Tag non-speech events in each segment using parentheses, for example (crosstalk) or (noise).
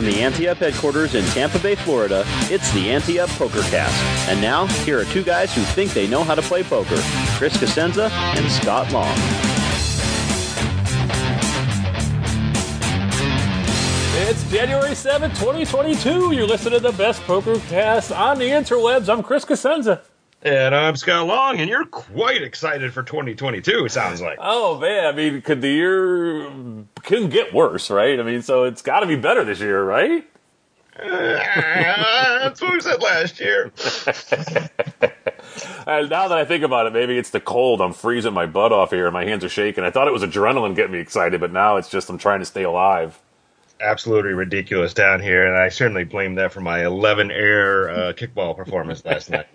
From the Ante Up headquarters in Tampa Bay, Florida, it's the Ante Up Poker Cast. And now, here are two guys who think they know how to play poker Chris Cosenza and Scott Long. It's January 7th, 2022. You're listening to the best poker cast on the interwebs. I'm Chris Cosenza. And I'm Scott Long, and you're quite excited for 2022, it sounds like. Oh, man. I mean, could the year couldn't get worse, right? I mean, so it's got to be better this year, right? That's what we said last year. (laughs) and now that I think about it, maybe it's the cold. I'm freezing my butt off here, and my hands are shaking. I thought it was adrenaline getting me excited, but now it's just I'm trying to stay alive absolutely ridiculous down here, and I certainly blame that for my 11 air uh, (laughs) kickball performance last night.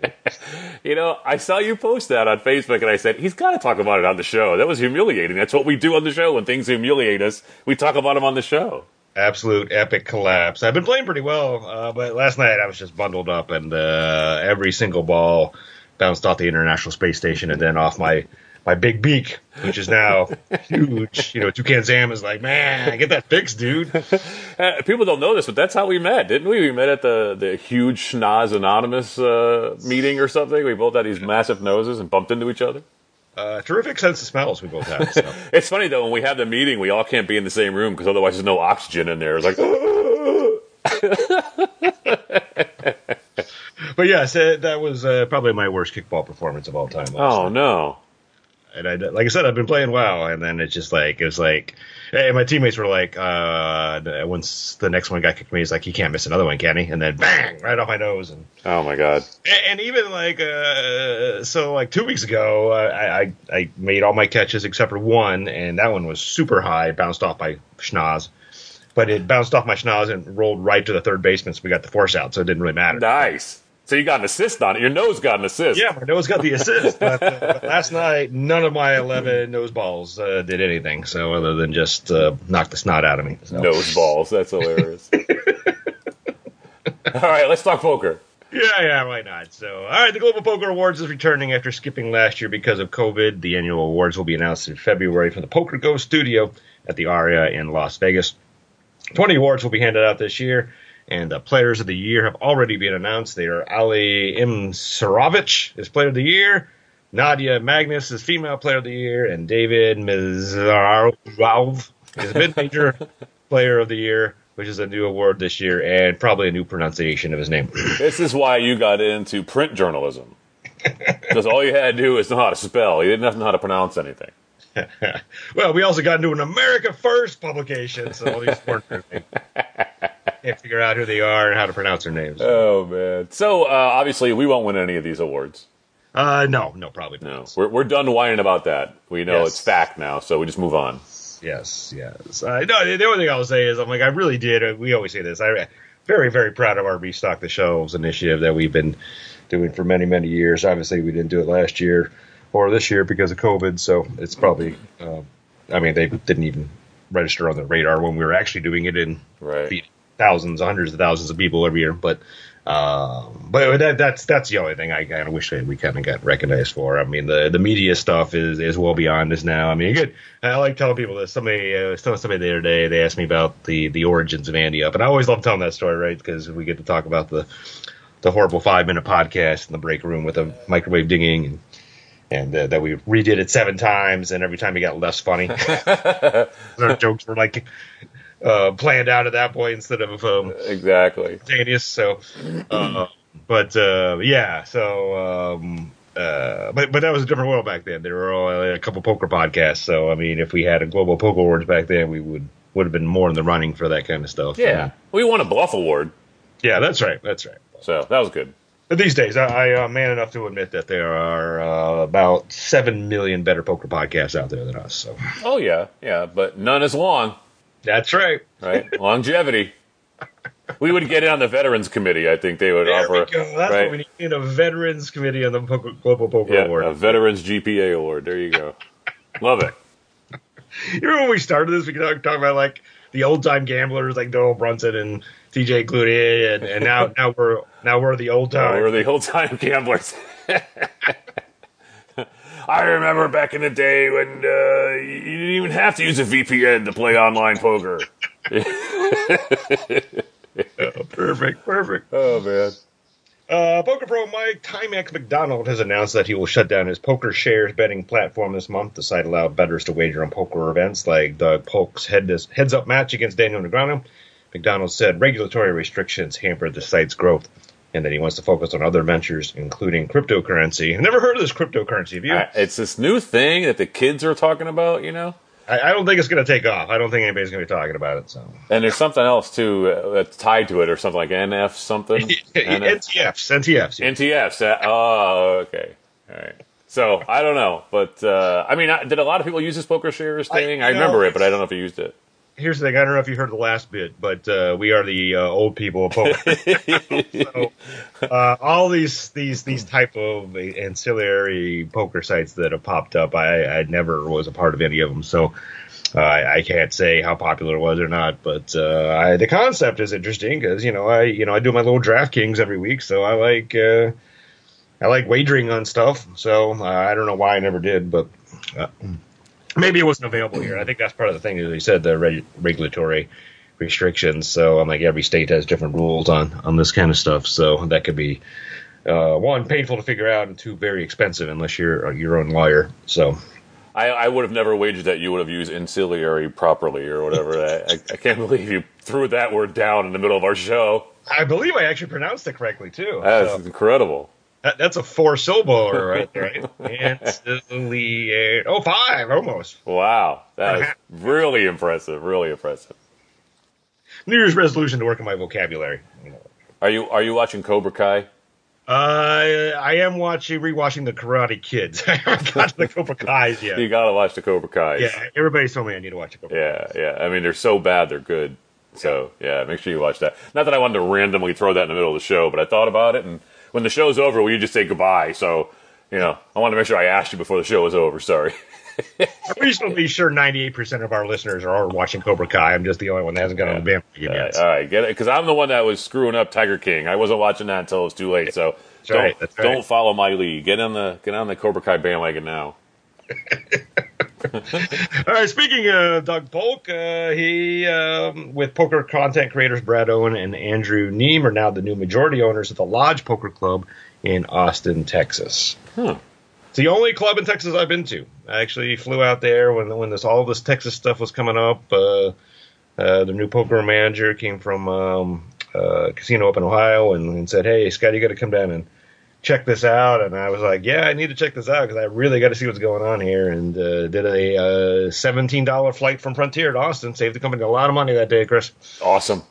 you know, I saw you post that on Facebook, and I said he's got to talk about it on the show. That was humiliating. That's what we do on the show when things humiliate us. We talk about them on the show. Absolute epic collapse. I've been playing pretty well, uh, but last night I was just bundled up, and uh, every single ball bounced off the International Space Station and then off my my big beak, which is now (laughs) huge. You know, Toucan Sam is like, man, get that fixed, dude. (laughs) Uh, people don't know this, but that's how we met, didn't we? We met at the the huge Schnoz Anonymous uh, meeting or something. We both had these massive noses and bumped into each other. Uh, terrific sense of smells we both have. So. (laughs) it's funny though when we have the meeting, we all can't be in the same room because otherwise there's no oxygen in there. It's like. but yes, that was uh, probably my worst kickball performance of all time. Oh night. no! And I like I said I've been playing well, and then it's just like it was like, hey, my teammates were like, uh, once the next one got kicked me, he's like, he can't miss another one, can he? And then bang, right off my nose, and oh my god, and, and even like uh, so like two weeks ago, uh, I, I I made all my catches except for one, and that one was super high, bounced off my schnoz. But it bounced off my schnoz and rolled right to the third baseman, so we got the force out, so it didn't really matter. Nice. So you got an assist on it. Your nose got an assist. Yeah, my nose got the (laughs) assist. but, uh, but, last night, none of my 11 nose balls uh, did anything. So other than just uh, knock the snot out of me. So. Nose balls. That's hilarious. (laughs) all right, let's talk poker. Yeah, yeah, why not? So, all right, the Global Poker Awards is returning after skipping last year because of COVID. The annual awards will be announced in February from the PokerGO studio at the Aria in Las Vegas. 20 awards will be handed out this year. And the players of the year have already been announced. They are Ali Imsirovic is player of the year, Nadia Magnus is female player of the year, and David Mizarov is mid-major (laughs) player of the year, which is a new award this year and probably a new pronunciation of his name. This is why you got into print journalism. (laughs) Because all you had to do is know how to spell. You didn't have to know how to pronounce anything. (laughs) well, we also got into an America First publication, so all these can't figure out who they are and how to pronounce their names. Oh man! So uh, obviously, we won't win any of these awards. Uh, no, no, probably not. No, we're we're done whining about that. We know yes. it's fact now, so we just move on. Yes, yes. Uh, no, the only thing I'll say is I'm like I really did. Uh, we always say this. I very very proud of our restock the shelves initiative that we've been doing for many many years. Obviously, we didn't do it last year or this year because of COVID, so it's probably. Uh, I mean, they didn't even register on the radar when we were actually doing it in right thousands, hundreds of thousands of people every year. But um, but that, that's that's the only thing I kind of wish we kind of got recognized for. I mean, the the media stuff is is well beyond us now. I mean, good. I like telling people this. Somebody uh, was telling somebody the other day. They asked me about the the origins of Ante Up, and I always love telling that story, right? Because we get to talk about the the horrible five minute podcast in the break room with a microwave dinging and and uh, that we redid it seven times, and every time it got less funny. (laughs) Our jokes were like uh, planned out at that point instead of um, exactly spontaneous. So, uh, but uh, yeah, so um, uh, but but that was a different world back then. There were only a couple poker podcasts. So I mean, if we had a global poker awards back then, we would would have been more in the running for that kind of stuff. Yeah, we won a bluff award. Yeah, that's right. That's right. So that was good. But these days, I, I am man enough to admit that there are uh, about seven million better poker podcasts out there than us. So Oh yeah, yeah, but none as long, that's right. right? Longevity. We would get it on the veterans committee. I think they would There offer. we go. That's right? what we need. In a veterans committee on the poker, global poker Yeah, award. a veterans GPA award. There you go. Love it. (laughs) You remember when we started this? We could talk, about like the old time gamblers like Doyle Brunson and T.J. Cloutier, and, and now now we're now we're the old time. we're the old time gamblers. (laughs) I remember back in the day when uh, you didn't even have to use a VPN to play online poker. (laughs) Oh, perfect, perfect. Oh man. Uh, Poker Pro Mike Timex McDonald has announced that he will shut down his poker shares betting platform this month. The site allowed bettors to wager on poker events like Doug Polk's head heads up match against Daniel Negreanu. McDonald said regulatory restrictions hampered the site's growth and that he wants to focus on other ventures, including cryptocurrency. I've never heard of this cryptocurrency. Have you? Uh, It's this new thing that the kids are talking about, you know? I, I don't think it's going to take off. I don't think anybody's going to be talking about it. So And there's something else too uh, that's tied to it, or something like NF something. (laughs) NF, NTFs, NTFs. NTFs. uh, Oh, okay. All right. So I don't know, but uh, I mean, I- did a lot of people use this poker shares thing? I, you know, remember it, but I don't know if you used it. Here's the thing. I don't know if you heard the last bit, but uh, we are the uh, old people of poker. (laughs) so, uh, all these these these type of ancillary poker sites that have popped up, I, I never was a part of any of them, so uh, I, I can't say how popular it was or not. But uh, I, the concept is interesting because you know I you know I do my little DraftKings every week, so I like uh, I like wagering on stuff. So I don't know why I never did, but. Uh, maybe it wasn't available here. I think that's part of the thing, as you said, the reg- regulatory restrictions. So I'm like every state has different rules on on this kind of stuff. So that could be uh, one painful to figure out, and two very expensive unless you're your own lawyer. So I, I would have never wagered that you would have used ancillary properly or whatever. I, I, I can't believe you threw that word down in the middle of our show. I believe I actually pronounced it correctly too. That's So incredible. That, that's a four syllable right there. Right? (laughs) Oh, five almost. Wow, that is really impressive. Really impressive. New Year's resolution to work on my vocabulary. Are you are you watching Cobra Kai? Uh, I am watching rewatching the Karate Kids. (laughs) I haven't got to the Cobra Kai's yet. You gotta watch the Cobra Kai. Yeah, everybody's told me I need to watch the Cobra. yeah, yeah. I mean, they're so bad, they're good. So yeah, make sure you watch that. Not that I wanted to randomly throw that in the middle of the show, but I thought about it, and when the show's over, will you just say goodbye? So you know, I wanted to make sure I asked you before the show was over. Sorry. (laughs) I'm reasonably sure 98% of our listeners are watching Cobra Kai. I'm just the only one that hasn't got on the bandwagon All right, yet. all right, get it because I'm the one that was screwing up Tiger King. I wasn't watching that until it was too late. So don't right, that's right. don't follow my lead. Get on the get on the Cobra Kai bandwagon now. (laughs) All right, speaking of Doug Polk, uh, he, um, with poker content creators Brad Owen and Andrew Neeme, are now the new majority owners of the Lodge Poker Club in Austin, Texas. Hmm. It's the only club in Texas I've been to. I actually flew out there when when this all this Texas stuff was coming up. Uh, uh, the new poker manager came from um, uh, casino up in Ohio and, and said, "Hey, Scott, you got to come down and check this out." And I was like, "Yeah, I need to check this out because I really got to see what's going on here." And uh, did a uh, seventeen dollar flight from Frontier to Austin, saved the company a lot of money that day, Chris Awesome.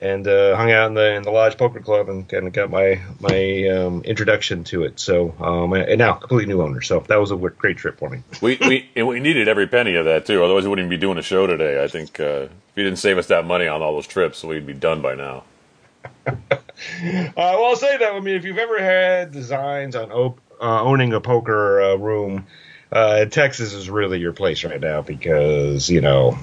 and uh, hung out in the in the Lodge Poker Club and kind of got my my um, introduction to it. So um, and now completely new owner. So that was a great trip for me. We we and we needed every penny of that too. Otherwise, we wouldn't even be doing a show today. I think uh, if you didn't save us that money on all those trips, we'd be done by now. (laughs) Uh, well, I'll say that. I mean, if you've ever had designs on op- uh, owning a poker uh, room, uh, Texas is really your place right now because you know.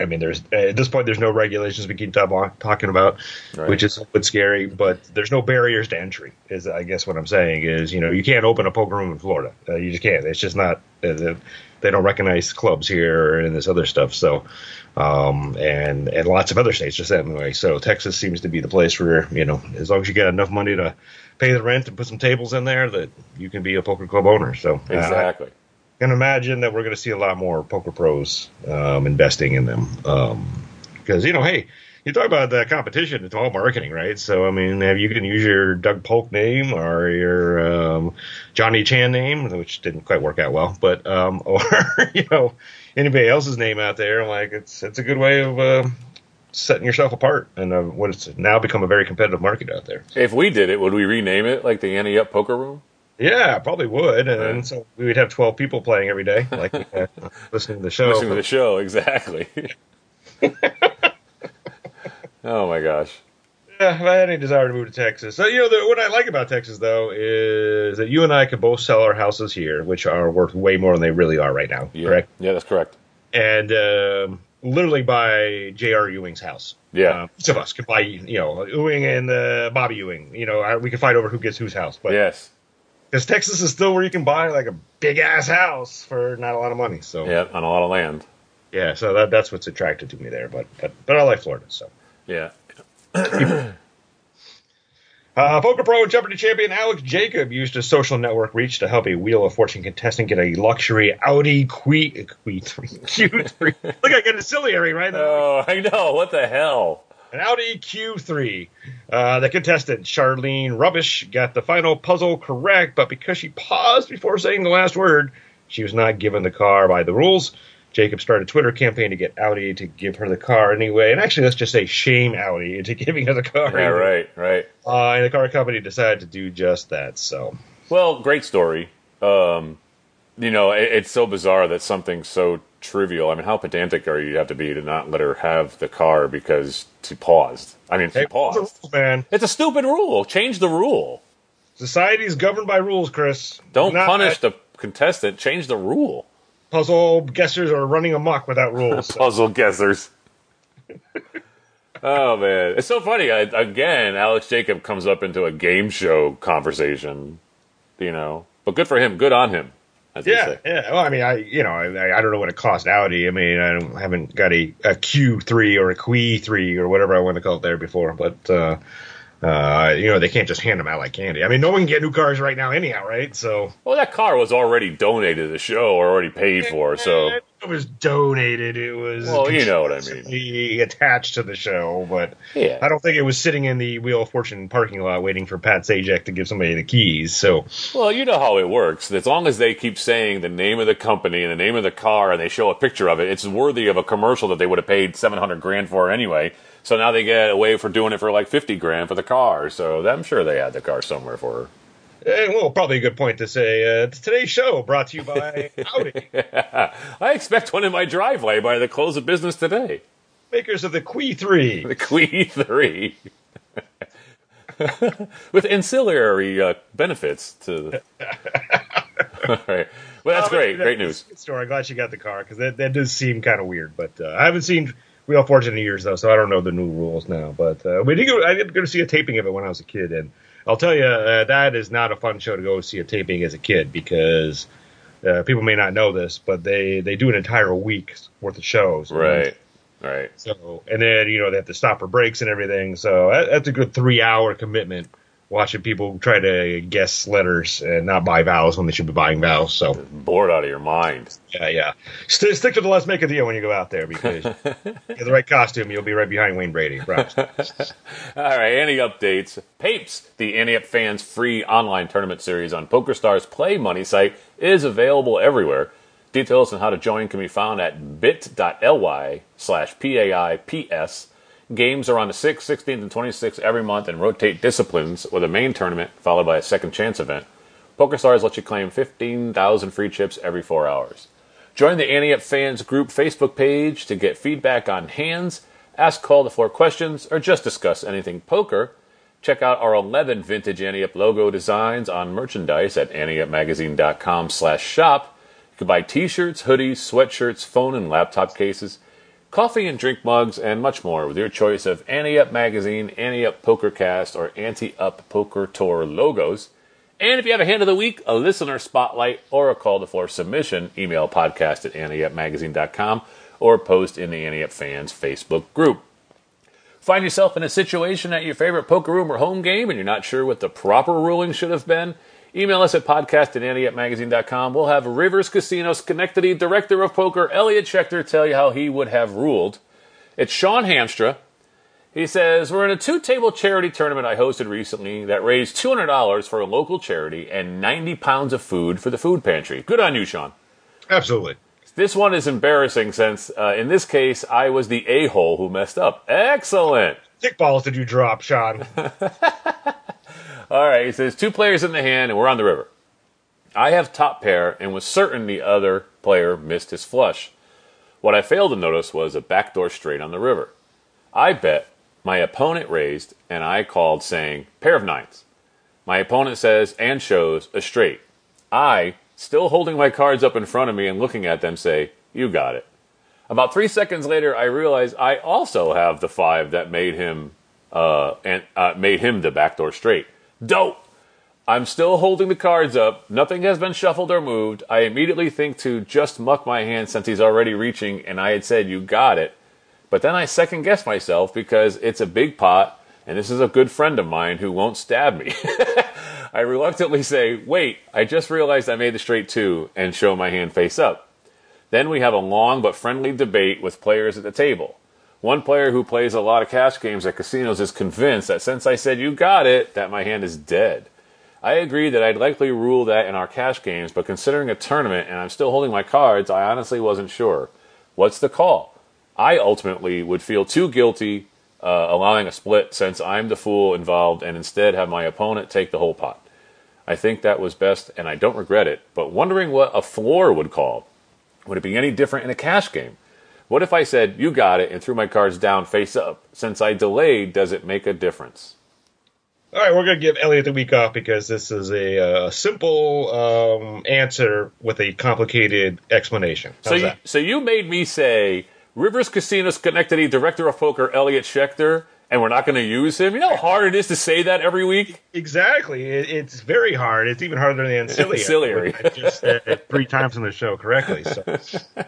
I mean, there's at this point there's no regulations we keep talking about, Right. which is a bit scary. But there's no barriers to entry. Is I guess what I'm saying is you know you can't open a poker room in Florida. Uh, you just can't. It's just not. Uh, they don't recognize clubs here and this other stuff. So, um, and and lots of other states just that way. So Texas seems to be the place where you know as long as you got enough money to pay the rent and put some tables in there, that you can be a poker club owner. So uh, Exactly. I can imagine that we're going to see a lot more poker pros um, investing in them because you know, hey. You talk about the competition; it's all marketing, right? So, I mean, if you can use your Doug Polk name or your um, Johnny Chan name, which didn't quite work out well, but um, (laughs) or you know anybody else's name out there, like it's it's a good way of uh, setting yourself apart and uh, what it's now become a very competitive market out there. If we did it, would we rename it like the Ante Up Poker Room? Yeah, probably would, and, Right. so we would have twelve people playing every day, like (laughs) uh, listening to the show. Listening to the show, exactly. (laughs) oh my gosh. Yeah, if I had any desire to move to Texas. So, you know, the, what I like about Texas, though, is that you and I could both sell our houses here, which are worth way more than they really are right now. Yeah. Correct? Yeah, that's correct. And um, literally buy J.R. Ewing's house. Yeah. Um, each of us could buy, you know, Ewing and uh, Bobby Ewing. You know, I, we could fight over who gets whose house. But yes. because Texas is still where you can buy like a big ass house for not a lot of money. So Yeah, on a lot of land. yeah, so that, that's what's attracted to me there. But but but I like Florida. So Yeah. (clears throat) uh, Poker Pro and Jeopardy champion Alex Jacob used his social network reach to help a Wheel of Fortune contestant get a luxury Audi Q Q3. (laughs) Look, I get a silly right now. Oh, I know. What the hell? An Audi Q3. Uh, the contestant, Charlene Rubush, got the final puzzle correct, but because she paused before saying the last word, she was not given the car by the rules. Jacob started a Twitter campaign to get Audi to give her the car anyway. And actually, let's just say shame Audi into (laughs) giving her the car. Yeah, anyway. right, right. Uh, and the car company decided to do just that. So, Well, great story. Um, you know, it, it's so bizarre that something so trivial. I mean, how pedantic are you you have to be to not let her have the car because she paused? I mean, she hey, paused. rules, man. It's a stupid rule. Change the rule. Society is governed by rules, Chris. Don't Not punish the contestant. Change the rule. Puzzle guessers are running amok without rules. So, (laughs) Puzzle guessers. (laughs) oh man, it's so funny. I, again, Alex Jacob comes up into a game show conversation. You know, but good for him. Good on him. As Yeah, say. yeah. Well, I mean, I you know, I, I don't know what it cost Audi. I mean, I don't, haven't got a, a Q3 or a Q3 or whatever I want to call it there before, but uh, uh, you know, they can't just hand them out like candy. I mean, no one can get new cars right now, anyhow, right? So Well, that car was already donated to the show or already paid for. So, it was donated. It was well, you know what I mean. attached to the show, but Yeah. I don't think it was sitting in the Wheel of Fortune parking lot waiting for Pat Sajak to give somebody the keys. So Well, you know how it works. As long as they keep saying the name of the company and the name of the car and they show a picture of it, it's worthy of a commercial that they would have paid 700 grand for anyway. So now they get away for doing it for like 50 grand for the car. So I'm sure they had the car somewhere for her. Eh, well, probably a good point to say. Uh, today's show brought to you by (laughs) Audi. I expect one in my driveway by the close of business today. makers of the Q3. (laughs) The Quee 3. (laughs) With ancillary uh, benefits to. All right. Well, that's Oh, great. that- Great news. Good story. I'm glad you got the car because that, that does seem kind of weird. But uh, I haven't seen Wheel of Fortune in years though, so I don't know the new rules now. But uh, we did go. I did go to see a taping of it when I was a kid, and I'll tell you uh, that is not a fun show to go see a taping as a kid because uh, people may not know this, but they they do an entire week's worth of shows. Right. Right. So and then you know they have to stop for breaks and everything. So that, that's a good three hour commitment. Watching people try to guess letters and not buy vowels when they should be buying vowels. So Bored out of your mind. yeah, yeah. St- stick to the let's make a deal when you go out there because you (laughs) get the right costume, you'll be right behind Wayne Brady. (laughs) All right, any updates? Papes, the Ante Fans free online tournament series on PokerStars Play Money site, is available everywhere. Details on how to join can be found at bit.ly slash PAIPS. Games are on the 6th, 16th, and 26th every month and rotate disciplines with a main tournament followed by a second chance event. PokerStars lets you claim 15,000 free chips every four hours. Join the Ante Up Fans group Facebook page to get feedback on hands, ask call the floor questions, or just discuss anything poker. Check out our 11 vintage Ante Up logo designs on merchandise at anteupmagazine.com slash shop. You can buy t-shirts, hoodies, sweatshirts, phone and laptop cases, coffee and drink mugs, and much more with your choice of Ante Up Magazine, Ante Up Pokercast, or Ante Up Poker Tour logos. And if you have a hand of the week, a listener spotlight, or a call to floor submission, email podcast at anteupmagazine.com or post in the Ante Up Fans Facebook group. Find yourself in a situation at your favorite poker room or home game and you're not sure what the proper ruling should have been? Email us at podcast at anteupmagazine.com. We'll have Rivers Casinos Schenectady Director of Poker, Elliot Schechter, tell you how he would have ruled. It's Sean Hamstra. He says, We're in a two table charity tournament I hosted recently that raised $200 for a local charity and 90 pounds of food for the food pantry. Good on you, Sean. Absolutely. This one is embarrassing since, uh, in this case, I was the a hole who messed up. Excellent. Kick balls did you drop, Sean? (laughs) All right, it says two players in the hand, and we're on the river. I have top pair and was certain the other player missed his flush. What I failed to notice was a backdoor straight on the river. I bet my opponent raised, and I called saying, pair of nines. My opponent says and shows a straight. I, still holding my cards up in front of me and looking at them, say, You got it. About three seconds later, I realize I also have the five that made him uh, and uh, made him the backdoor straight. Dope. I'm still holding the cards up. Nothing has been shuffled or moved. I immediately think to just muck my hand since he's already reaching, and I had said, You got it. But then I second guess myself because it's a big pot, and this is a good friend of mine who won't stab me. (laughs) I reluctantly say, Wait, I just realized I made the straight two, and show my hand face up. Then we have a long but friendly debate with players at the table. One player who plays a lot of cash games at casinos is convinced that since I said you got it, that my hand is dead. I agree that I'd likely rule that in our cash games, but considering a tournament and I'm still holding my cards, I honestly wasn't sure. What's the call? I ultimately would feel too guilty uh, allowing a split since I'm the fool involved and instead have my opponent take the whole pot. I think that was best and I don't regret it, but wondering what a floor would call. Would it be any different in a cash game? What if I said, you got it, and threw my cards down face up? Since I delayed, does it make a difference? All right, we're going to give Elliot the week off because this is a uh, simple um, answer with a complicated explanation. How's So you, that? so you made me say Rivers Casino Schenectady Director of Poker Elliot Schechter, and we're not going to use him. You know how hard it is to say that every week. Exactly. It, it's very hard. It's even harder than (laughs) silly. Sillier. I just said it three times on the show correctly. So. (laughs)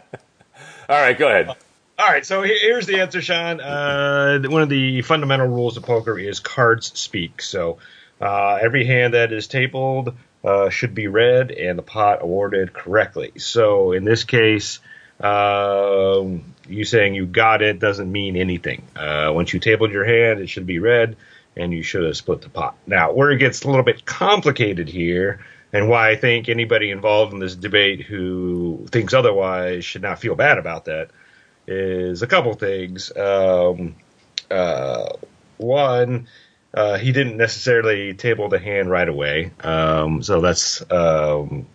All right, go ahead. All right, so here's the answer, Sean. Uh, one of the fundamental rules of poker is cards speak. So uh, every hand that is tabled uh, should be read and the pot awarded correctly. So in this case, um you saying you got it doesn't mean anything. Uh, once you tabled your hand, it should be read, and you should have split the pot. Now, where it gets a little bit complicated here, and why I think anybody involved in this debate who thinks otherwise should not feel bad about that is a couple things. Um, uh, one, uh, he didn't necessarily table the hand right away, um, so that's, um,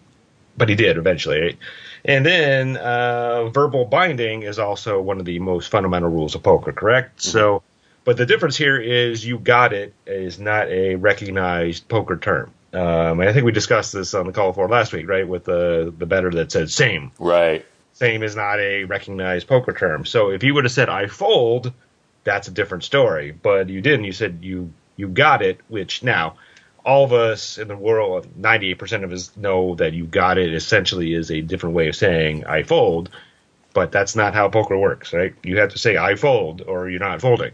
but he did eventually. And then uh, verbal binding is also one of the most fundamental rules of poker, correct? So, but the difference here is you got it is not a recognized poker term. Um, and I think we discussed this on the call for last week, right? With the the better that said same Right. same is not a recognized poker term. So if you would have said I fold, that's a different story. But you didn't. You said you you got it, which now all of us in the world, 98% of us know that you got it essentially is a different way of saying I fold, but that's not how poker works, right? You have to say I fold or you're not folding.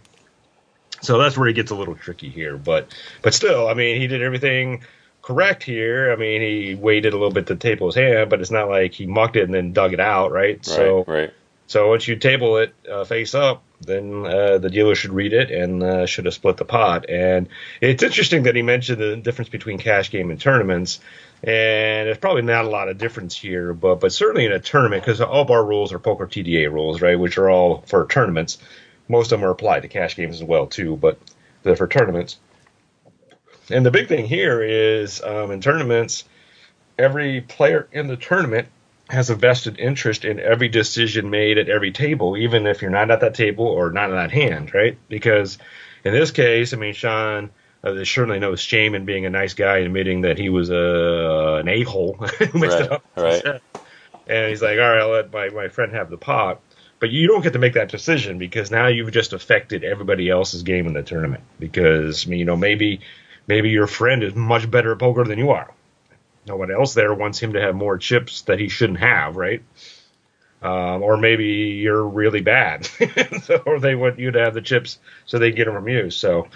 So that's where it gets a little tricky here, but but still, I mean, he did everything correct here. I mean, he waited a little bit to table his hand, but it's not like he mucked it and then dug it out, right? Right. So right. so once you table it uh, face up, then uh, the dealer should read it and uh, should have split the pot. And it's interesting that he mentioned the difference between cash game and tournaments. And there's probably not a lot of difference here, but but certainly in a tournament, because all of our rules are poker TDA rules, right? Which are all for tournaments. Most of them are applied to cash games as well too, but they're for tournaments. And the big thing here is um, in tournaments, every player in the tournament has a vested interest in every decision made at every table, even if you're not at that table or not in that hand, right? Because in this case, I mean, Sean, uh, there's certainly no shame in being a nice guy admitting that he was a, an a hole who (laughs) messed Right, it up. right. And he's like, all right, I'll let my, my friend have the pot. But you don't get to make that decision because now you've just affected everybody else's game in the tournament. Because, I mean, you know, maybe maybe your friend is much better at poker than you are. No one else there wants him to have more chips that he shouldn't have, right? Um, or maybe you're really bad, (laughs) so, or they want you to have the chips so they get them from you. So,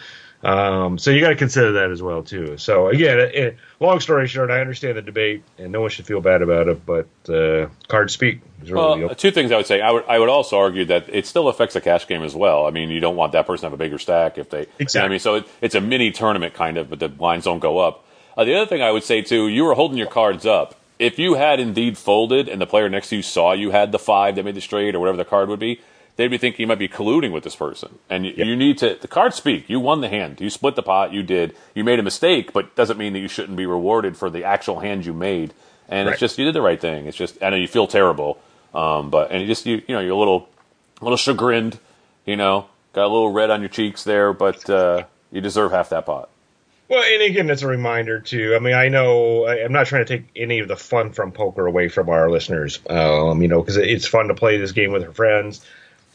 um, so you got to consider that as well too. So again, it, it- long story short, I understand the debate, and no one should feel bad about it. But uh, cards speak. Is really Well, two things I would say. I would I would also argue that it still affects the cash game as well. I mean, you don't want that person to have a bigger stack if they. you know I Exactly. mean, so it, it's a mini tournament kind of, but the lines don't go up. Uh, the other thing I would say too, you were holding your cards up if you had indeed folded and the player next to you saw you had the five that made the straight or whatever the card would be, they'd be thinking you might be colluding with this person. And you, you need to, the cards speak. You won the hand. You split the pot. You did. You made a mistake, but doesn't mean that you shouldn't be rewarded for the actual hand you made. And Right. it's just, you did the right thing. It's just, I know you feel terrible. Um, but, and you just, you, you know, you're a little, a little chagrined, you know, got a little red on your cheeks there, but, uh, you deserve half that pot. Well, and again, it's a reminder too. I mean, I know I'm not trying to take any of the fun from poker away from our listeners. Um, you know, because it's fun to play this game with your friends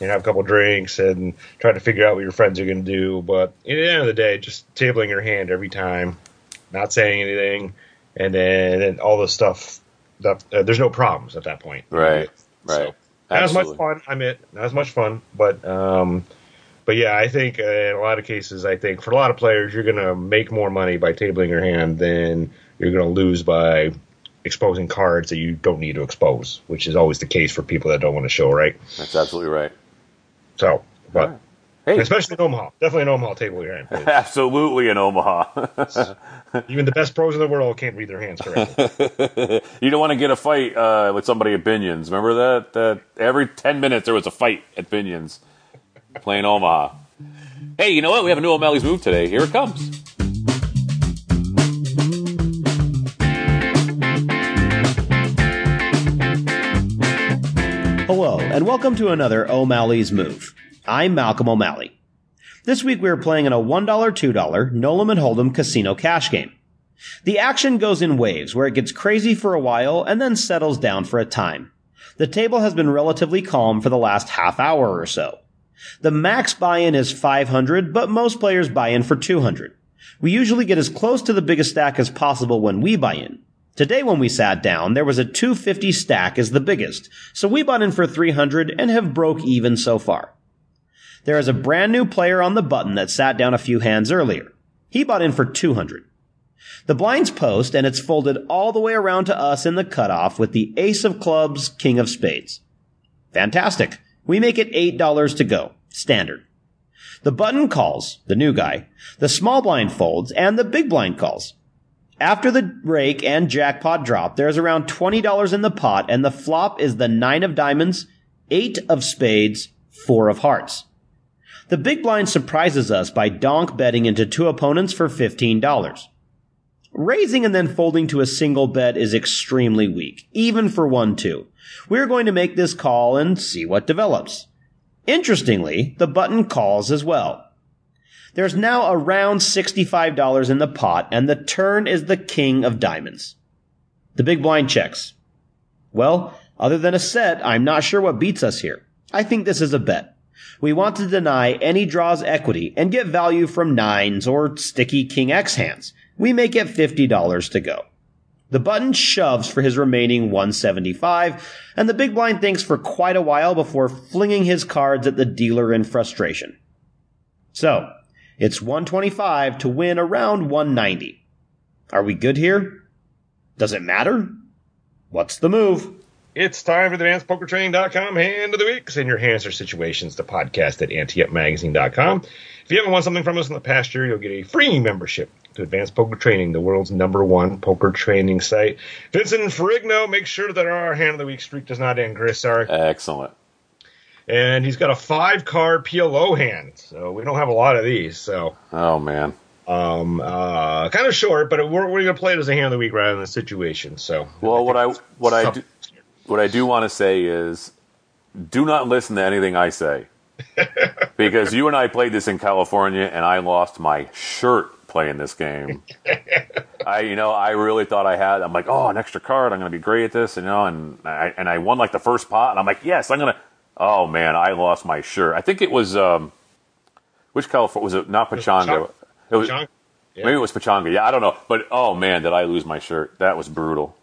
and have a couple drinks and try to figure out what your friends are going to do. But at the end of the day, just tabling your hand every time, not saying anything, and then and all this stuff. That, uh, there's no problems at that point. Right. So, Right. not as much fun. I admit, not as much fun, but um, but yeah, I think uh, in a lot of cases, I think for a lot of players, you're going to make more money by tabling your hand than you're going to lose by exposing cards that you don't need to expose, which is always the case for people that don't want to show, right? That's absolutely right. So, but Hey, especially in Omaha, definitely in Omaha, table your hand. please. absolutely in Omaha. (laughs) Even the best pros in the world can't read their hands correctly. (laughs) you don't want to get a fight uh, with somebody at Binions. Remember that? That every ten minutes there was a fight at Binions playing Omaha. Hey, you know what? We have a new O'Malley's move today. Here it comes. Hello, and welcome to another O'Malley's Move. I'm Malcolm O'Malley. This week we are playing in a $1, $2 No-Limit Hold'em casino cash game. The action goes in waves where it gets crazy for a while and then settles down for a time. The table has been relatively calm for the last half hour or so. The max buy-in is 500, but most players buy in for 200. We usually get as close to the biggest stack as possible when we buy in. Today when we sat down, there was a 250 stack as the biggest, so we bought in for 300 and have broke even so far. There is a brand new player on the button that sat down a few hands earlier. He bought in for 200. The blinds post and it's folded all the way around to us in the cutoff with the ace of clubs, king of spades. Fantastic. We make it $8 to go. Standard. The button calls, the new guy, the small blind folds, and the big blind calls. After the rake and jackpot drop, there's around $20 in the pot, and the flop is the nine of diamonds, eight of spades, four of hearts. The big blind surprises us by donk betting into two opponents for $15. Raising and then folding to a single bet is extremely weak, even for 1-2. We're going to make this call and see what develops. Interestingly, the button calls as well. There's now around $65 in the pot, and the turn is the king of diamonds. The big blind checks. Well, other than a set, I'm not sure what beats us here. I think this is a bet. We want to deny any draws equity and get value from nines or sticky king X hands. We make it $50 to go. The button shoves for his remaining 175, and the big blind thinks for quite a while before flinging his cards at the dealer in frustration. So, it's 125 to win around 190. Are we good here? Does it matter? What's the move? It's time for the AdvancedPokerTraining.com Hand of the Week. Send your hands or situations to podcast at anteupmagazine.com. If you haven't won something from us in the past year, you'll get a free membership to Advanced Poker Training, the world's number one poker training site. Vincent Ferrigno, make sure that our Hand of the Week streak does not end, Chris. Sorry. Excellent. And he's got a five card PLO hand, so we don't have a lot of these. So, Oh man. um, uh, kind of short, but we're, we're going to play it as a Hand of the Week rather than a situation. So, Well, what I what I do, what I do want to say is, do not listen to anything I say, (laughs) because you and I played this in California, and I lost my shirt playing this game. (laughs) I, you know, I really thought I had. I'm like, oh, an extra card. I'm going to be great at this, you know, and I and I won like the first pot, and I'm like, yes, I'm gonna. Oh man, I lost my shirt. I think it was um, which California was it? Not Pechanga. It was? Yeah. maybe it was Pechanga. Yeah, I don't know, but oh man, did I lose my shirt? That was brutal.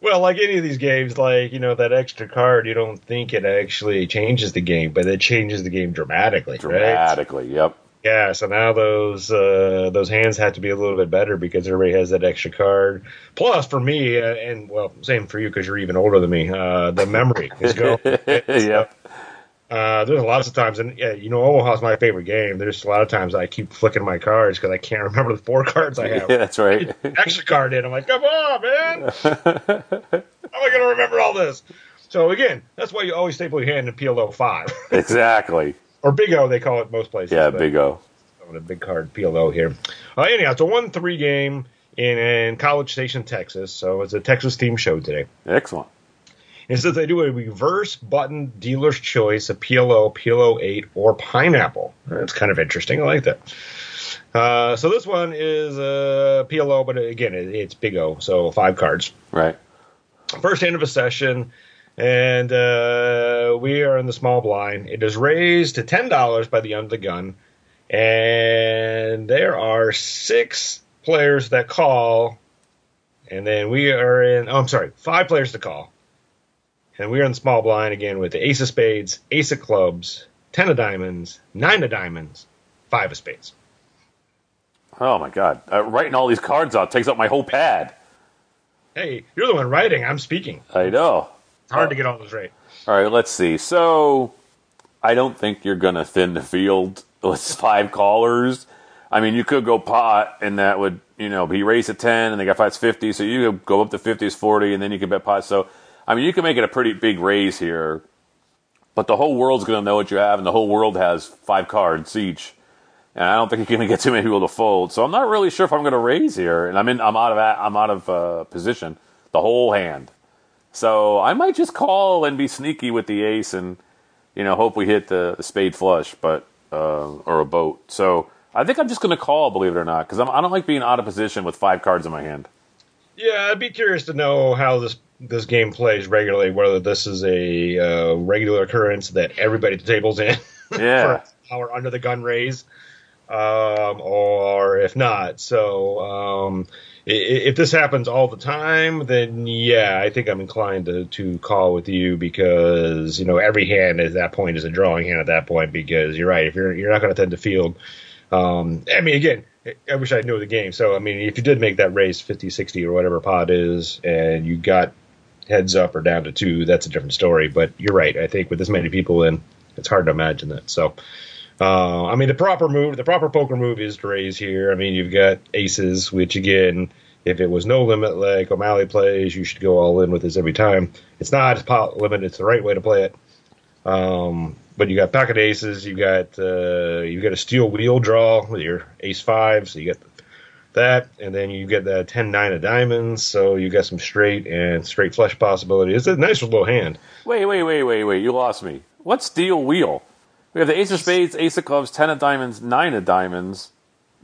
Well, like any of these games, like you know that extra card, you don't think it actually changes the game, but it changes the game dramatically. Right? Dramatically, yep. Yeah. So now those uh, those hands have to be a little bit better because everybody has that extra card. Plus, for me, uh, and well, same for you because you're even older than me. Uh, the memory is (laughs) going. yep. Uh, there's lots of times, and yeah, you know, Omaha's my favorite game. There's a lot of times I keep flicking my cards because I can't (laughs) remember the four cards I have. Yeah, that's right. Extra card in. I'm like, come on, man. (laughs) How am I going to remember all this? So again, that's why you always staple your hand in PLO five exactly. or Big O. They call it most places. Yeah, Big O. on a big card PLO here. Uh, anyhow, it's a one three game in, in College Station, Texas. So it's a Texas team show today. Excellent. It that they do a reverse button dealer's choice of PLO, PLO 8, or pineapple. That's kind of interesting. I like that. Uh, so this one is uh, PLO, but again, it, it's Big O, so five cards. Right. First hand of a session, and uh, we are in the small blind. It is raised to ten dollars by the under the gun, and there are six players that call, and then we are in. Oh, I'm sorry, five players to call, and we are in the small blind again with the ace of spades, ace of clubs, ten of diamonds, nine of diamonds, five of spades. Oh my God! Uh, writing all these cards out takes up my whole pad. Hey, you're the one writing. I'm speaking. I know. It's hard to get all those right. All right, let's see. So, I don't think you're going to thin the field with (laughs) five callers. I mean, you could go pot, and that would, you know, be raised at 10, and they got pots 50, so you could go up to 50 is 40, and then you can bet pot. So, I mean, you can make it a pretty big raise here, but the whole world's going to know what you have, and the whole world has five cards each. And I don't think you're going to get (laughs) too many people to fold. So I'm not really sure if I'm going to raise here, and I'm in. I'm out of. I'm out of uh, position. The whole hand. So I might just call and be sneaky with the ace and, you know, hope we hit the, the spade flush, but uh, or a boat. So I think I'm just going to call, believe it or not, because I don't like being out of position with five cards in my hand. Yeah, I'd be curious to know how this this game plays regularly. Whether this is a uh, regular occurrence that everybody at the table's in (laughs) Yeah. for our under the gun raise, um, or if not. So um, if this happens all the time, then yeah, I think I'm inclined to, to call with you because you know every hand at that point is a drawing hand at that point because you're right. If you're you're not going to tend to field. Um, I mean, again, I wish I knew the game. So, I mean, if you did make that raise 50, 60 or whatever pot is, and you got heads up or down to two, that's a different story. But you're right. I think with this many people in, it's hard to imagine that. So, uh, I mean, the proper move, the proper poker move is to raise here. I mean, you've got aces, which again, if it was no limit like O'Malley plays, you should go all in with this every time. It's not pot limit. It's the right way to play it. Um, but you got pocket aces, you got uh, you got a steel wheel draw with your ace five, so you get that, and then you get the ten nine of diamonds, so you got some straight and straight flush possibility. It's a nice little hand. Wait, wait, wait, wait, wait. You lost me. What's steel wheel? We have the ace of spades, ace of clubs, ten of diamonds, nine of diamonds,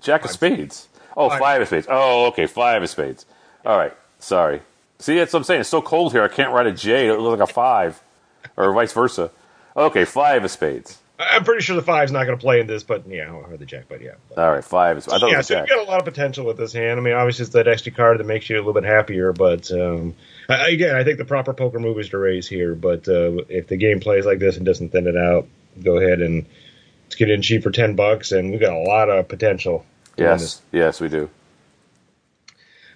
jack of spades. Oh, Five. five of spades. Oh, okay, five of spades. All right, sorry. See, that's what I'm saying. It's so cold here. I can't write a J. It looks like a five, or vice versa. Okay, five of spades. I'm pretty sure the five's not going to play in this, but yeah, I or the jack, but yeah. But, All right, five. is. I thought yeah, it was so jack. you got a lot of potential with this hand. I mean, obviously it's that extra card that makes you a little bit happier, but um, I- again, I think the proper poker move is to raise here. But uh, if the game plays like this and doesn't thin it out, go ahead and let's get in cheap for ten bucks, and we've got a lot of potential. Yes, yes, we do.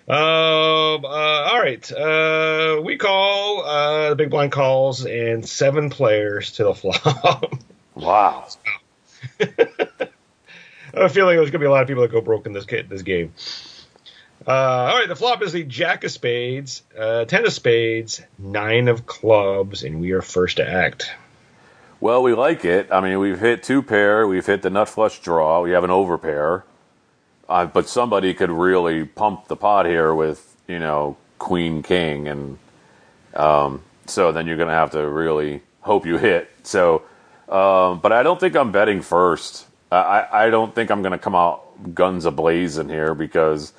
Um. Uh, all right. Uh, we call. Uh, the big blind calls and seven players to the (laughs) flop. Wow. (laughs) I have a feeling there's going to be a lot of people that go broke in this this game. Uh, all right, the flop is the Jack of Spades, uh, Ten of Spades, Nine of Clubs, and we are first to act. Well, we like it. I mean, we've hit two pair. We've hit the nut flush draw. We have an overpair. But somebody could really pump the pot here with, you know, queen, king. And um, so then you're to have to really hope you hit. So, um, but I don't think I'm betting first. I, I don't think I'm to come out guns ablaze in here because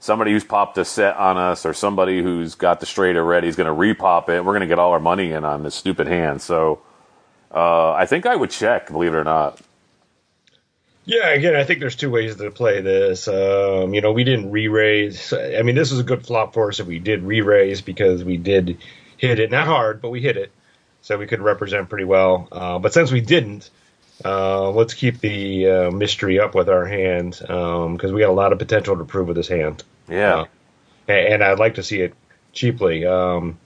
somebody who's popped a set on us or somebody who's got the straight already is to repop it. We're to get all our money in on this stupid hand. So uh, I think I would check, believe it or not. Yeah, again, I think there's two ways to play this. Um, you know, we didn't re-raise. I mean, this was a good flop for us if we did re-raise because we did hit it, not hard, but we hit it, so we could represent pretty well. Uh, but since we didn't, uh, let's keep the uh, mystery up with our hand because we got a lot of potential to prove with this hand. Yeah. Uh, and, and I'd like to see it cheaply. Um,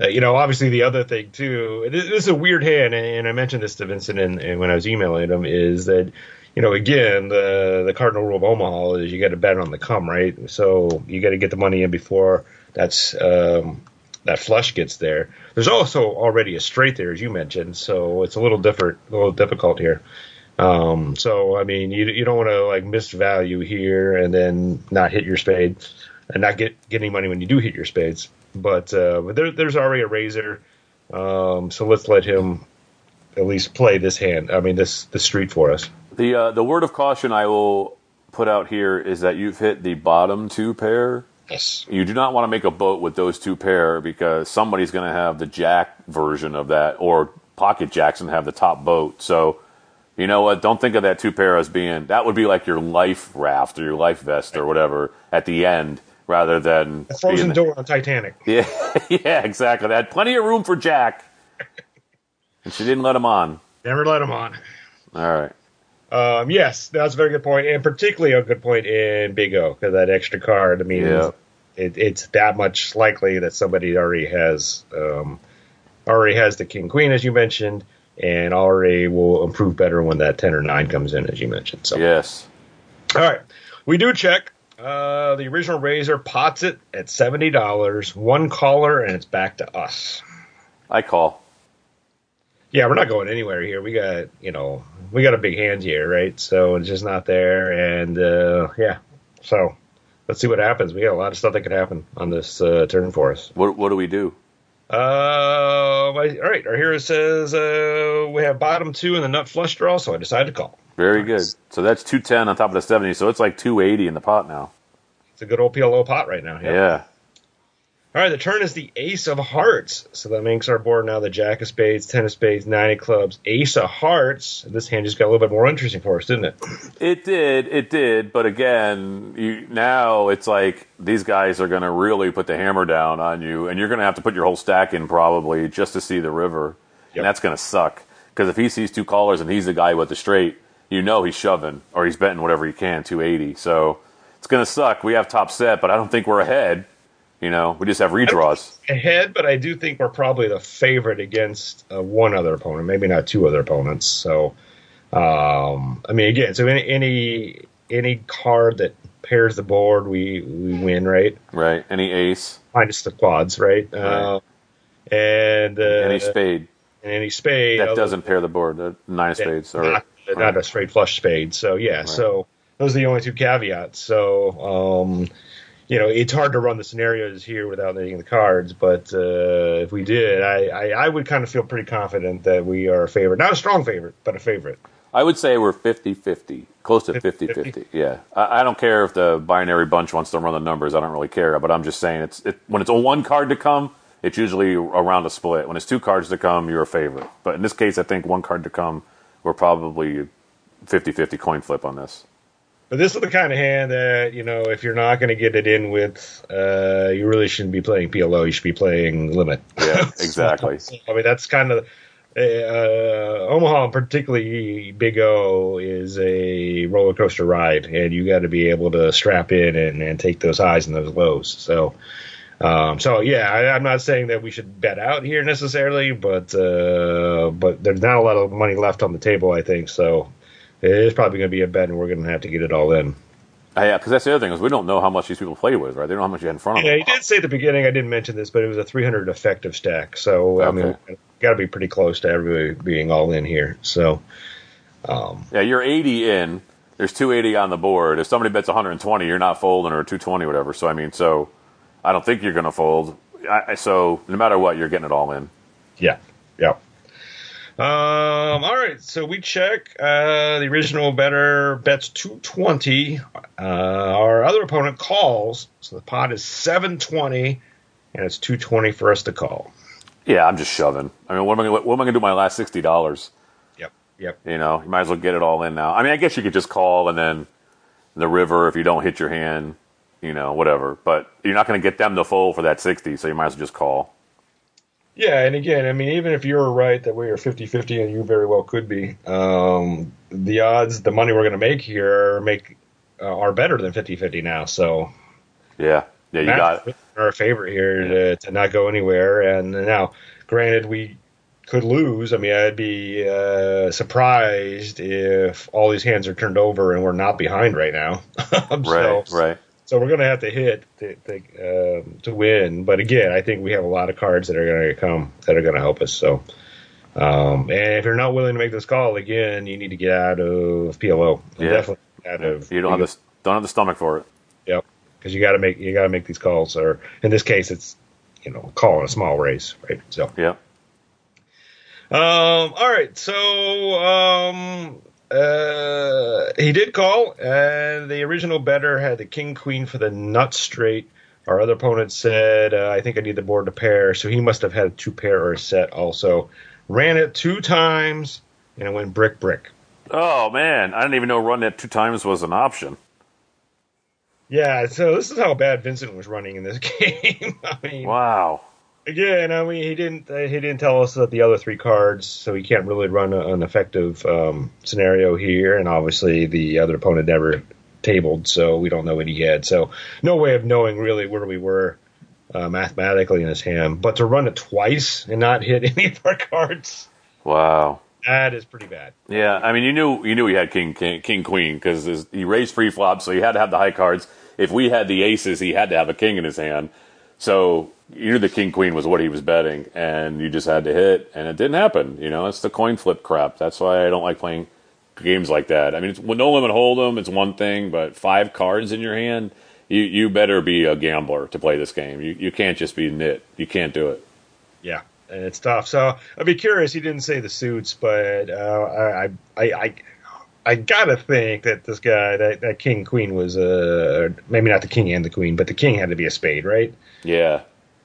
uh, you know, obviously the other thing too. This, this is a weird hand, and I mentioned this to Vincent and, and when I was emailing him is that you know, again, the the cardinal rule of Omaha is you got to bet on the come, right? So you got to get the money in before that's um, that flush gets there. There's also already a straight there, as you mentioned, so it's a little different, a little difficult here. Um, so I mean, you you don't want to like miss value here and then not hit your spade and not get get any money when you do hit your spades. But uh, but there, there's already a razor, um, so let's let him at least play this hand. I mean, this the street for us. The uh, the word of caution I will put out here is that you've hit the bottom two pair. Yes. You do not want to make a boat with those two pair because somebody's going to have the jack version of that, or pocket jacks and have the top boat. So, you know what? Don't think of that two pair as being that would be like your life raft or your life vest or whatever at the end, rather than A frozen being- door on Titanic. (laughs) Yeah, yeah, exactly. That had plenty of room for Jack, and she didn't let him on. Never let him on. All right. Um, yes, that's a very good point, and particularly a good point in Big O because that extra card. I mean, Yeah. it, it's that much likely that somebody already has um, already has the king queen as you mentioned, and already will improve better when that ten or nine comes in as you mentioned. So, Yes. all right, we do check. Uh, the original razor pots it at seventy dollars, one caller, and it's back to us. I call. Yeah, we're not going anywhere here. We got, you know, we got a big hand here, right? So it's just not there. And, uh, yeah. So let's see what happens. We got a lot of stuff that could happen on this uh, turn for us. What What do we do? Uh, all right. Our hero says uh, we have bottom two in the nut flush draw, so I decided to call. Very good. So that's two ten on top of the seventy. So it's like two eighty in the pot now. It's a good old PLO pot right now. Yeah. All right, the turn is the ace of hearts. So that makes our board now the jack of spades, ten of spades, nine of clubs, ace of hearts. This hand just got a little bit more interesting for us, didn't it? It did. It did. But again, you now it's like these guys are going to really put the hammer down on you, and you're going to have to put your whole stack in probably just to see the river, Yep. and that's going to suck. Because if he sees two callers and he's the guy with the straight, you know he's shoving or he's betting whatever he can, two eighty. So it's going to suck. We have top set, but I don't think we're ahead. You know, we just have redraws. ahead, but I do think we're probably the favorite against uh, one other opponent, maybe not two other opponents. So, um, I mean, again, so any any any card that pairs the board, we we win, right? Right? Any ace, Minus the quads, right? Uh, and uh, any spade and any spade that doesn't pair the board. The nine of spades, or not, not a straight flush spade. So yeah, so those are the only two caveats. So um, you know, it's hard to run the scenarios here without needing the cards. But uh, if we did, I, I, I would kind of feel pretty confident that we are a favorite, not a strong favorite, but a favorite. I would say we're 50-50, close to 50-50. Yeah, I, I don't care if the binary bunch wants to run the numbers. I don't really care, but I'm just saying it's it, when it's a one card to come, it's usually around a split. When it's two cards to come, you're a favorite. But in this case, I think one card to come, we're probably 50-50 coin flip on this. But this is the kind of hand that you know, if you're not going to get it in with, uh, you really shouldn't be playing PLO. You should be playing limit. Yeah, (laughs) exactly. I mean, that's kind of uh, Omaha, particularly Big O, is a roller coaster ride, and you got to be able to strap in and, and take those highs and those lows. So, um, so yeah, I, I'm not saying that we should bet out here necessarily, but uh, but there's not a lot of money left on the table, I think. So it is probably going to be a bet, and we're going to have to get it all in. Uh, yeah, because that's the other thing is we don't know how much these people play with, right? They don't know how much you had in front of them. Yeah, them. you did say at the beginning. I didn't mention this, but it was a 300 effective stack. So I mean, got to be pretty close to everybody being all in here. So. Yeah, you're 80 in. There's 280 on the board. If somebody bets 120, you're not folding or 220, whatever. So I mean, so I don't think you're going to fold. I, I- so no matter what, you're getting it all in. Yeah. Yeah. Um, all right, so we check. Uh, the original better bets 220. Uh, our other opponent calls, so the pot is 720, and it's 220 for us to call. Yeah, I'm just shoving. I mean, what am I? What am I going to do with my last sixty dollars? Yep. Yep. You know, you might as well get it all in now. I mean, I guess you could just call and then the river if you don't hit your hand, you know, whatever. But you're not going to get them to fold for that sixty, so you might as well just call. Yeah, and again, I mean, even if you're right that we are 50 50, and you very well could be, um, the odds, the money we're going to make here make uh, are better than 50 50 now. So Yeah, yeah, you got it. our favor here to, to not go anywhere. And now, granted, we could lose. I mean, I'd be uh, surprised if all these hands are turned over and we're not behind right now. (laughs) right, right. So we're going to have to hit to, to, um, to win. But again, I think we have a lot of cards that are going to come that are going to help us. So, um, and if you're not willing to make this call again, you need to get out of PLO. Yeah. Definitely out of. You don't have the don't have the stomach for it. Yep. Because you got to make you got to make these calls, or in this case, it's you know calling a small race, right? So. Yeah. Um. All right. So. Um. Uh. He did call, and the original better had the king queen for the nut straight. Our other opponent said, uh, "I think I need the board to pair," so he must have had a two pair or a set also. Ran it two times, and it went brick brick. Oh man, I didn't even know run it two times was an option. Yeah, so this is how bad Vincent was running in this (laughs) game. I mean, Wow. Again, I mean, he didn't uh, he didn't tell us that the other three cards, so he can't really run a, an effective um, scenario here. And obviously, the other opponent never tabled, so we don't know what he had. So no way of knowing really where we were uh, mathematically in his hand. But to run it twice and not hit (laughs) any of our cards, Wow. that is pretty bad. Yeah, I mean, you knew you knew he had king king, king queen because he raised preflop, so he had to have the high cards. If we had the aces, he had to have a king in his hand. So you knew the king queen was what he was betting, and you just had to hit, and it didn't happen. You know, it's the coin flip crap. That's why I don't like playing games like that. I mean, it's, no limit hold'em, it's one thing, but five cards in your hand, you you better be a gambler to play this game. You you can't just be nit. You can't do it. Yeah, and it's tough. So I'd be curious. He didn't say the suits, but uh, I, I, I, I gotta think that this guy, that, that king queen was, uh, maybe not the king and the queen, but the king had to be a spade, right? Yeah,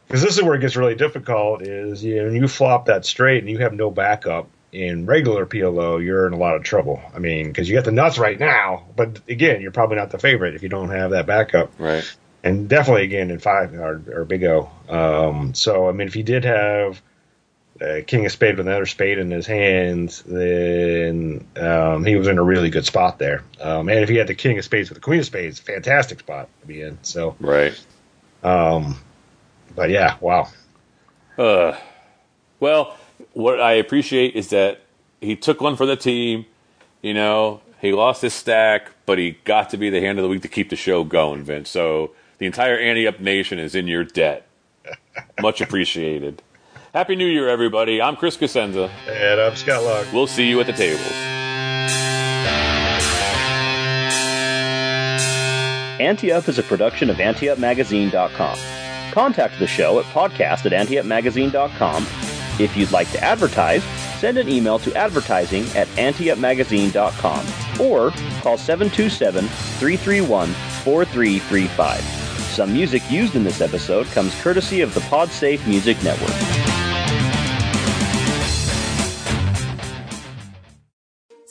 Because this is where it gets really difficult. Is you know, you flop that straight and you have no backup in regular PLO, you're in a lot of trouble. I mean, because you got the nuts right now, but again, you're probably not the favorite if you don't have that backup right. and definitely again in five or, or Big O. Um, so I mean, if you did have uh, King of Spade with another spade in his hands, then um, he was in a really good spot there. Um, and if he had the King of Spades with the Queen of Spades, fantastic spot to be in. So, Right. um, but yeah, wow. Uh, well, what I appreciate is that he took one for the team. You know, he lost his stack, but he got to be the hand of the week to keep the show going, Vince. So the entire Ante Up Nation is in your debt. Much appreciated. Happy New Year, everybody. I'm Chris Cosenza. And I'm Scott Long. We'll see you at the tables. Ante Up is a production of AnteUpMagazine.com. Contact the show at podcast at AnteUpMagazine.com. If you'd like to advertise, send an email to advertising at AnteUpMagazine.com or call 727 331 4335. Some music used in this episode comes courtesy of the PodSafe Music Network.